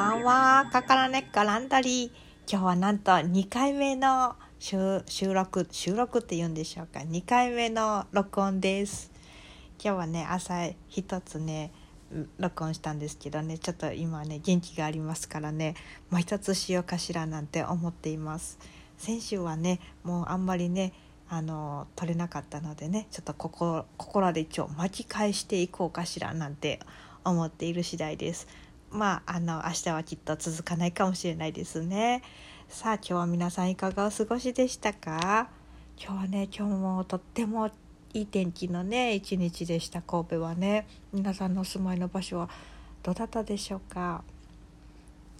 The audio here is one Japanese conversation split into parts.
ばんは。カカラネッカランダリー。今日はなんと2回目の収録、収録って言うんでしょうか。2回目の録音です。今日はね、朝一つね、録音したんですけどね、ちょっと今ね、元気がありますからね、もう一つしようかしらなんて思っています。先週はね、もうあんまりね、あの撮れなかったのでねちょっとここここらで今日巻き返していこうかしらなんて思っている次第です。まああの明日はきっと続かないかもしれないですね。さあ今日は皆さんいかがお過ごしでしたか？今日はね今日もとってもいい天気のね一日でした神戸はね皆さんのお住まいの場所はどうだったでしょうか？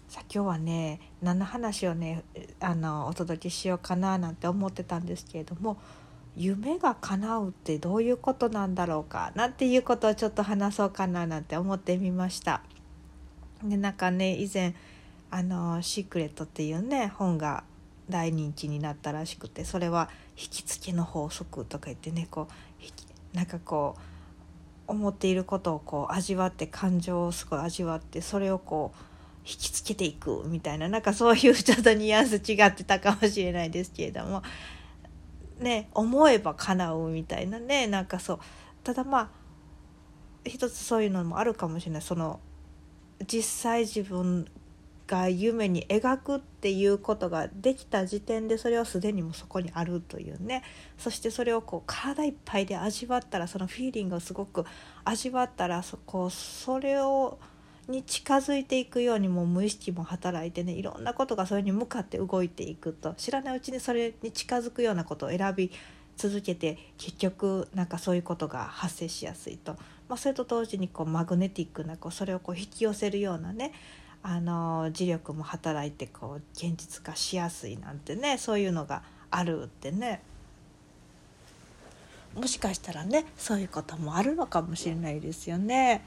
さあ今日はね何の話をねあのお届けしようかななんて思ってたんですけれども夢が叶うってどういうことなんだろうか？なんていうことをちょっと話そうかななんて思ってみました。でなんかね以前あの「シークレット」っていうね本が大人気になったらしくてそれは引きつけの法則とか言ってねこうなんかこう思っていることをこう味わって感情をすごい味わってそれをこう引きつけていくみたいななんかそういう ちょっとニュアンス違ってたかもしれないですけれどもね思えば叶うみたいなねなんかそう。ただまあ一つそういうのもあるかもしれない。その実際自分が夢に描くっていうことができた時点でそれはすでにもそこにあるというね。そしてそれをこう体いっぱいで味わったらそのフィーリングをすごく味わったらそこそれをに近づいていくようにも無意識も働いてね。いろんなことがそれに向かって動いていくと知らないうちにそれに近づくようなことを選び続けて結局なんかそういうことが発生しやすいと、まあ、それと同時にこうマグネティックなこうそれをこう引き寄せるようなねあの磁力も働いてこう現実化しやすいなんてねそういうのがあるってねもしかしたらねそういうこともあるのかもしれないですよね。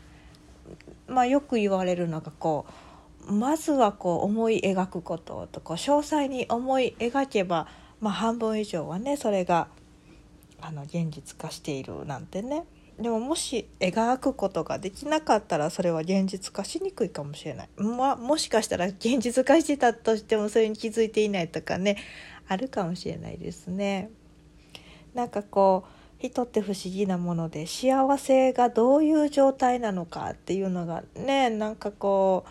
まあ、よく言われるのがこうまずはこう思い描くこととこう詳細に思い描けば、まあ、半分以上はねそれがあの現実化しているなんてねでももし描くことができなかったらそれは現実化しにくいかもしれない、まもしかしたら現実化してたとしてもそれに気づいていないとかねあるかもしれないですね。なんかこう人って不思議なもので幸せがどういう状態なのかっていうのがねなんかこ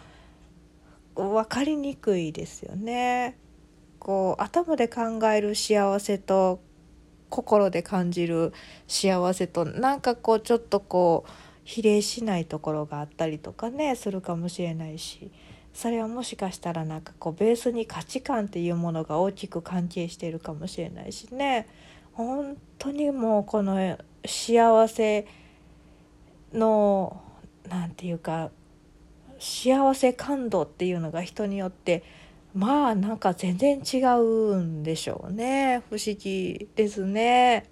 う分かりにくいですよね。こう頭で考える幸せと心で感じる幸せとなんかこうちょっとこう比例しないところがあったりとかねするかもしれないしそれはもしかしたらなんかこうベースに価値観っていうものが大きく関係しているかもしれないしね。本当にもうこの幸せの何て言うか幸せ感度っていうのが人によってまあなんか全然違うんでしょうね。不思議ですね。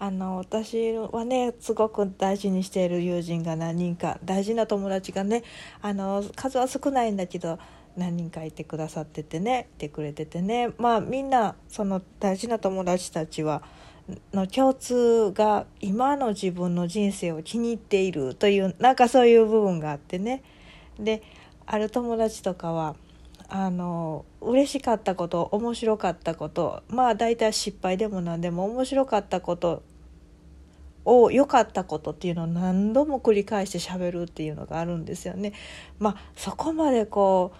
あの私はねすごく大事にしている友人が何人か大事な友達がねあの数は少ないんだけど何人かいてくださっててねいてくれててね。まあみんなその大事な友達たちはの共通が今の自分の人生を気に入っているというなんかそういう部分があってね。である友達とかはあの嬉しかったこと面白かったことまあ大体失敗でも何でも面白かったことを良かったことっていうのを何度も繰り返してしゃべるっていうのがあるんですよね。まあ、そこまでこ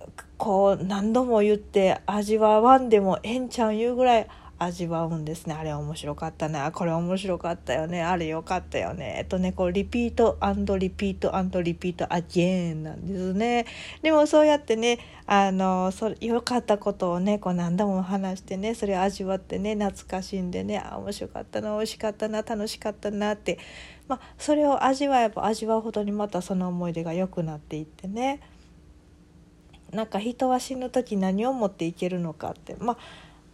うこう何度も言って味わわんでもええんちゃういうぐらい味わうんですね。あれ面白かったなこれ面白かったよね。あれ良かったよね。えっとねこう repeat repeat repeat again なんですね。でもそうやってねあのそ良かったことをねこう何度も話してねそれを味わってね懐かしんでねあ面白かったな美味しかったな楽しかったなって。まあそれを味わえば味わうほどにまたその思い出が良くなっていってね。なんか人は死ぬ時何を持っていけるのかって。まあ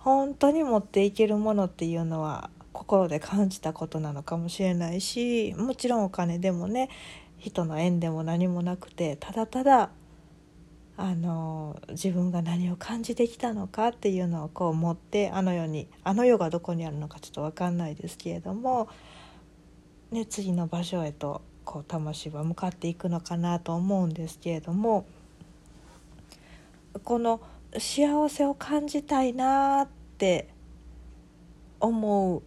本当に持っていけるものっていうのは心で感じたことなのかもしれないしもちろんお金でもね人の縁でも何もなくてただただあの自分が何を感じてきたのかっていうのをこう持ってあの世にあの世がどこにあるのかちょっと分かんないですけれども、ね、次の場所へとこう魂は向かっていくのかなと思うんですけれどもこの幸せを感じたいなって思う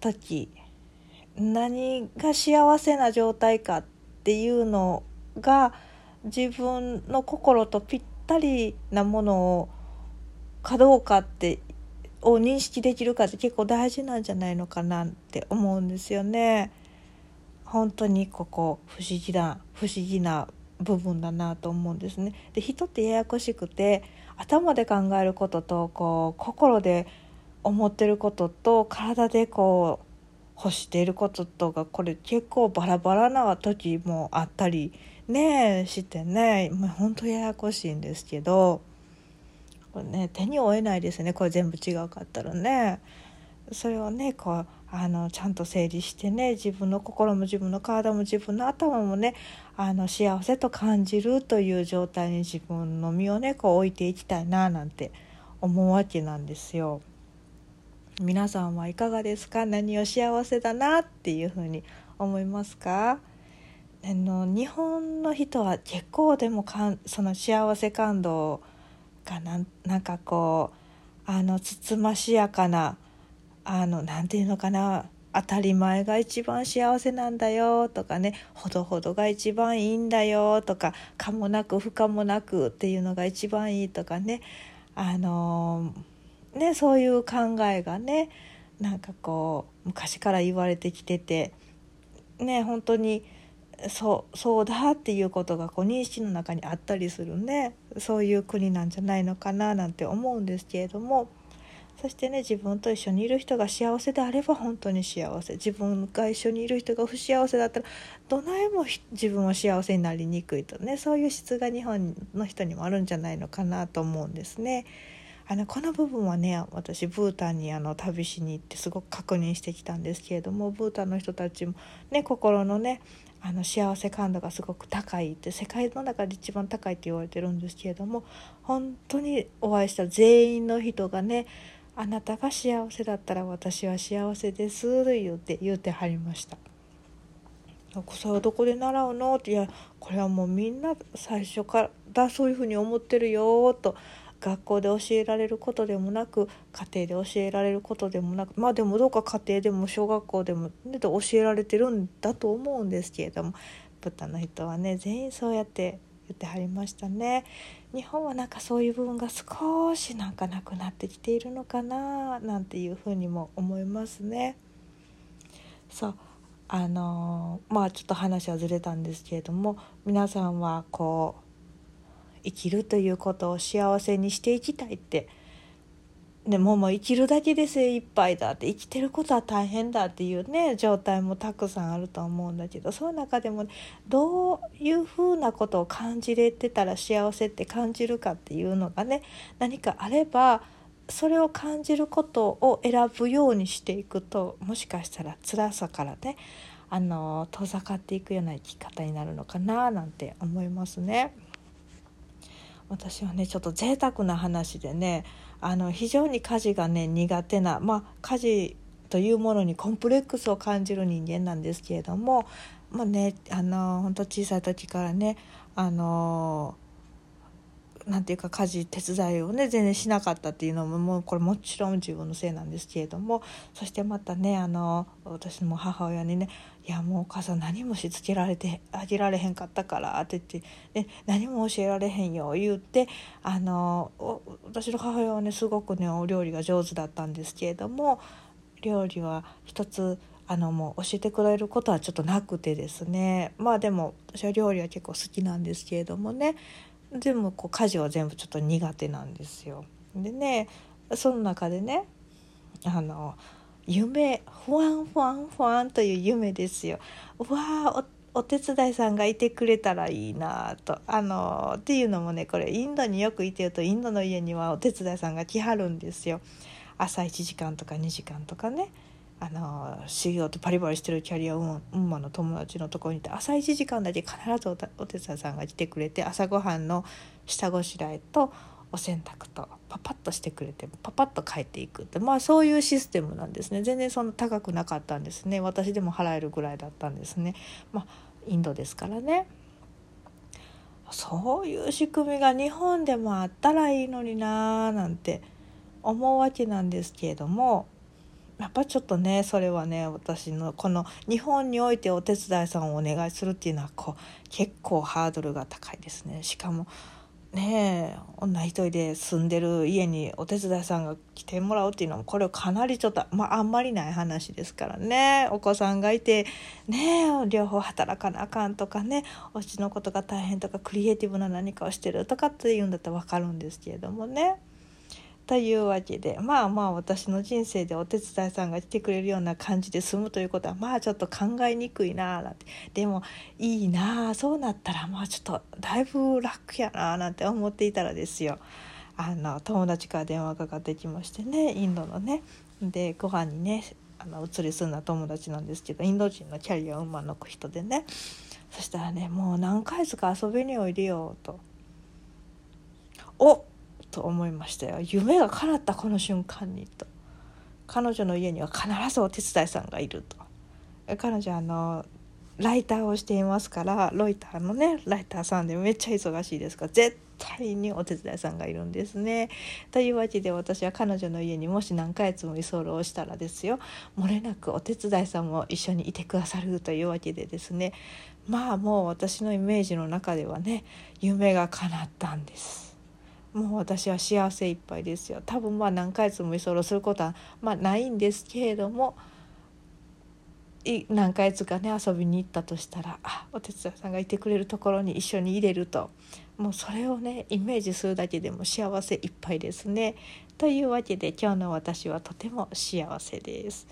時何が幸せな状態かっていうのが自分の心とぴったりなものをかどうかってを認識できるかって結構大事なんじゃないのかなって思うんですよね。本当にここ不思議な不思議な部分だなと思うんですね。で人ってややこしくて頭で考えることとこう心で思ってることと体でこう欲していることとがこれ結構バラバラな時もあったりねしてね、まあ、本当ややこしいんですけどこれね手に負えないですねこれ全部違うかったらね。それをねこうあのちゃんと整理してね自分の心も自分の体も自分の頭もねあの幸せと感じるという状態に自分の身をねこう置いていきたいななんて思うわけなんですよ。皆さんはいかがですか？何を幸せだなっていうふうに思いますか？あの日本の人は結構でもかんその幸せ感動がなんなんかこうあのつつましやかなあのなんていうのかな当たり前が一番幸せなんだよとかねほどほどが一番いいんだよとか可もなく不可もなくっていうのが一番いいとかねあのねそういう考えがねなんかこう昔から言われてきててね本当にそうそうだっていうことがこう認識の中にあったりするねそういう国なんじゃないのかななんて思うんですけれども。そしてね自分と一緒にいる人が幸せであれば本当に幸せ自分が一緒にいる人が不幸せだったらどないも自分は幸せになりにくいとねそういう質が日本の人にもあるんじゃないのかなと思うんですね。あのこの部分はね私ブータンにあの旅しに行ってすごく確認してきたんですけれどもブータンの人たちもね心のねあの幸せ感度がすごく高いって世界の中で一番高いって言われてるんですけれども本当にお会いした全員の人がねあなたが幸せだったら私は幸せです」言うて言うてはりました。それはどこで習うの?」って「いやこれはもうみんな最初からそういうふうに思ってるよ」と学校で教えられることでもなく家庭で教えられることでもなくまあでもどうか家庭でも小学校でも、ね、教えられてるんだと思うんですけれどもブッダの人はね全員そうやって言ってはりましたね。日本はなんかそういう部分が少しなんかなくなってきているのかななんていうふうにも思いますね。そうあのまあちょっと話はずれたんですけれども皆さんはこう生きるということを幸せにしていきたいってでももう生きるだけで精一杯だって生きてることは大変だっていうね状態もたくさんあると思うんだけどその中でも、ね、どういうふうなことを感じれてたら幸せって感じるかっていうのがね何かあればそれを感じることを選ぶようにしていくともしかしたら辛さからねあの遠ざかっていくような生き方になるのかななんて思いますね。私はねちょっと贅沢な話でねあの非常に家事がね苦手なまあ家事というものにコンプレックスを感じる人間なんですけれどもまあねあの本当小さい時からねあのなんていうか家事手伝いをね全然しなかったっていうのももうこれもちろん自分のせいなんですけれどもそしてまたねあの私も母親にね「いやもうお母さん何もしつけられてあげられへんかったから」って言って、ね「何も教えられへんよ」言ってあの私の母親はねすごくねお料理が上手だったんですけれども料理は一つあのもう教えてくれることはちょっとなくてですね。まあでも私は料理は結構好きなんですけれどもね。でもこう家事は全部ちょっと苦手なんですよ。でねその中でねあの夢ふわんふわんふわんという夢ですよ。わあお手伝いさんがいてくれたらいいなとあのっていうのもねこれインドによくいてるとインドの家にはお手伝いさんが来はるんですよ。朝1時間とか2時間とかねあの修行とパリパリしてるキャリアウーマンの友達のところにいて朝1時間だけ必ずお手伝いさんが来てくれて朝ごはんの下ごしらえとお洗濯とパパッとしてくれてパパッと帰っていくってまあそういうシステムなんですね。全然そんな高くなかったんですね。私でも払えるぐらいだったんですね。まあインドですからね。そういう仕組みが日本でもあったらいいのになーなんて思うわけなんですけれどもやっぱちょっとねそれはね私のこの日本においてお手伝いさんをお願いするっていうのはこう結構ハードルが高いですねしかもねえ女一人で住んでる家にお手伝いさんが来てもらうっていうのもこれかなりちょっと、まあ、あんまりない話ですからねお子さんがいてね両方働かなあかんとかねお家のことが大変とかクリエイティブな何かをしてるとかっていうんだったら分かるんですけれどもね。というわけでまあまあ私の人生でお手伝いさんが来てくれるような感じで済むということはまあちょっと考えにくいなあなんて。でもいいなあそうなったらまあちょっとだいぶ楽やなあなんて思っていたらですよ。あの友達から電話かかってきましてねインドのね。でご飯にねあの移り住んだ友達なんですけどインド人のキャリアを馬の人でね。そしたらねもう何回ずか遊びにおいでよと。おと思いましたよ夢が叶ったこの瞬間にと彼女の家には必ずお手伝いさんがいると彼女あのライターをしていますからロイターのねライターさんでめっちゃ忙しいですから絶対にお手伝いさんがいるんですね。というわけで私は彼女の家にもし何ヶ月も居候したらですよ漏れなくお手伝いさんも一緒にいてくださるというわけでですねまあもう私のイメージの中ではね夢が叶ったんです。もう私は幸せいっぱいですよ多分まあ何ヶ月も居候することはまあないんですけれども何ヶ月かね遊びに行ったとしたらあお手伝いさんがいてくれるところに一緒に入れるともうそれをねイメージするだけでも幸せいっぱいですね。というわけで今日の私はとても幸せです。